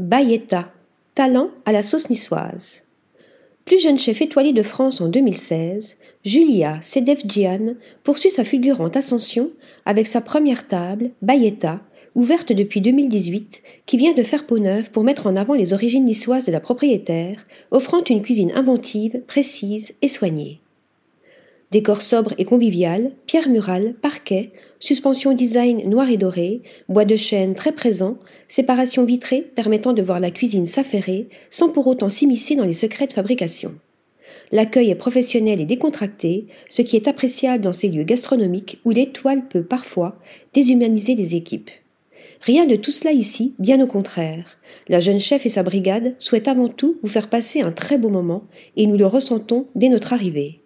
Bayetta, talent à la sauce niçoise. Plus jeune chef étoilé de France en 2016, Julia Sedefdjian poursuit sa fulgurante ascension avec sa première table, Bayetta, ouverte depuis 2018, qui vient de faire peau neuve pour mettre en avant les origines niçoises de la propriétaire, offrant une cuisine inventive, précise et soignée. Décor sobre et convivial, pierre murale, parquet, suspension design noir et doré, bois de chêne très présent, séparation vitrée permettant de voir la cuisine s'affairer sans pour autant s'immiscer dans les secrets de fabrication. L'accueil est professionnel et décontracté, ce qui est appréciable dans ces lieux gastronomiques où l'étoile peut parfois déshumaniser les équipes. Rien de tout cela ici, bien au contraire. La jeune chef et sa brigade souhaitent avant tout vous faire passer un très beau moment et nous le ressentons dès notre arrivée.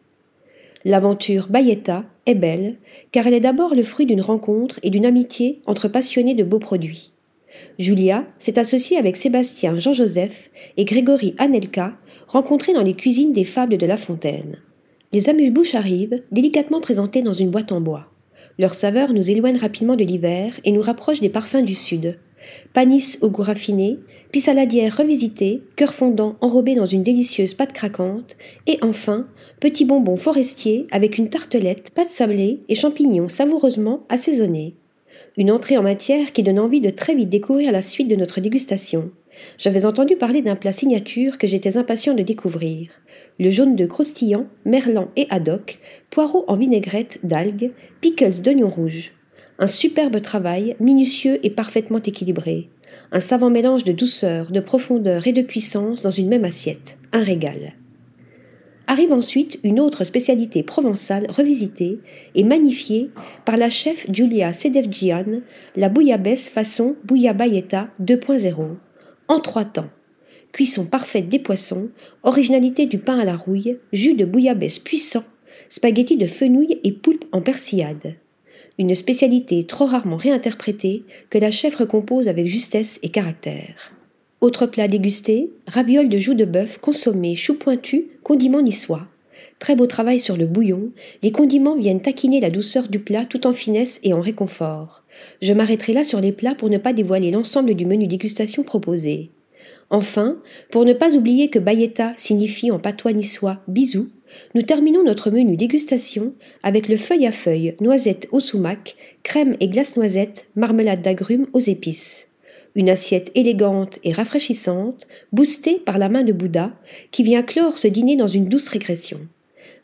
L'aventure Bayetta est belle, car elle est d'abord le fruit d'une rencontre et d'une amitié entre passionnés de beaux produits. Julia s'est associée avec Sébastien Jean-Joseph et Grégory Anelka, rencontrés dans les cuisines des Fables de La Fontaine. Les amuse-bouches arrivent, délicatement présentées dans une boîte en bois. Leur saveur nous éloigne rapidement de l'hiver et nous rapproche des parfums du sud. Panis au goût raffiné, pissaladière revisitée, cœur fondant enrobé dans une délicieuse pâte craquante, et enfin, petit bonbon forestier avec une tartelette, pâte sablée et champignons savoureusement assaisonnés. Une entrée en matière qui donne envie de très vite découvrir la suite de notre dégustation. J'avais entendu parler d'un plat signature que j'étais impatient de découvrir. Le jaune de croustillant, merlan et haddock, poireaux en vinaigrette d'algues, pickles d'oignons rouges. Un superbe travail, minutieux et parfaitement équilibré. Un savant mélange de douceur, de profondeur et de puissance dans une même assiette. Un régal. Arrive ensuite une autre spécialité provençale revisitée et magnifiée par la chef Julia Sedevjian, la bouillabaisse façon bouillabayetta 2.0, en trois temps. Cuisson parfaite des poissons, originalité du pain à la rouille, jus de bouillabaisse puissant, spaghettis de fenouil et poulpe en persillade une spécialité trop rarement réinterprétée que la chef recompose avec justesse et caractère. Autre plat dégusté, ravioles de joues de bœuf consommées, chou pointu, condiments niçois. Très beau travail sur le bouillon, les condiments viennent taquiner la douceur du plat tout en finesse et en réconfort. Je m'arrêterai là sur les plats pour ne pas dévoiler l'ensemble du menu dégustation proposé. Enfin, pour ne pas oublier que bayetta signifie en patois niçois bisou, nous terminons notre menu dégustation avec le feuille à feuille, noisette au sumac, crème et glace noisette, marmelade d'agrumes aux épices. Une assiette élégante et rafraîchissante, boostée par la main de Bouddha, qui vient clore ce dîner dans une douce régression.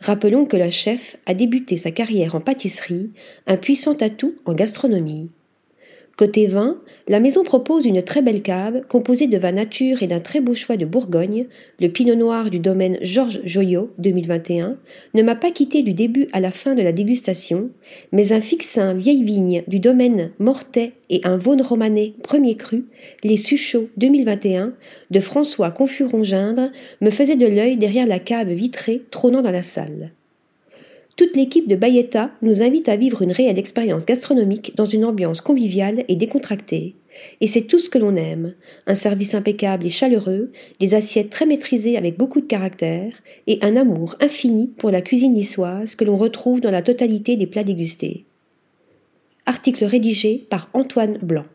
Rappelons que la chef a débuté sa carrière en pâtisserie, un puissant atout en gastronomie. Côté vin, la maison propose une très belle cave composée de vin nature et d'un très beau choix de Bourgogne. Le pinot noir du domaine Georges Joyot 2021 ne m'a pas quitté du début à la fin de la dégustation, mais un fixin vieille vigne du domaine Mortet et un Vaune romanais premier cru, les Suchots 2021 de François Confuron-Gindre me faisaient de l'œil derrière la cave vitrée trônant dans la salle. Toute l'équipe de Bayetta nous invite à vivre une réelle expérience gastronomique dans une ambiance conviviale et décontractée. Et c'est tout ce que l'on aime. Un service impeccable et chaleureux, des assiettes très maîtrisées avec beaucoup de caractère, et un amour infini pour la cuisine niçoise que l'on retrouve dans la totalité des plats dégustés. Article rédigé par Antoine Blanc.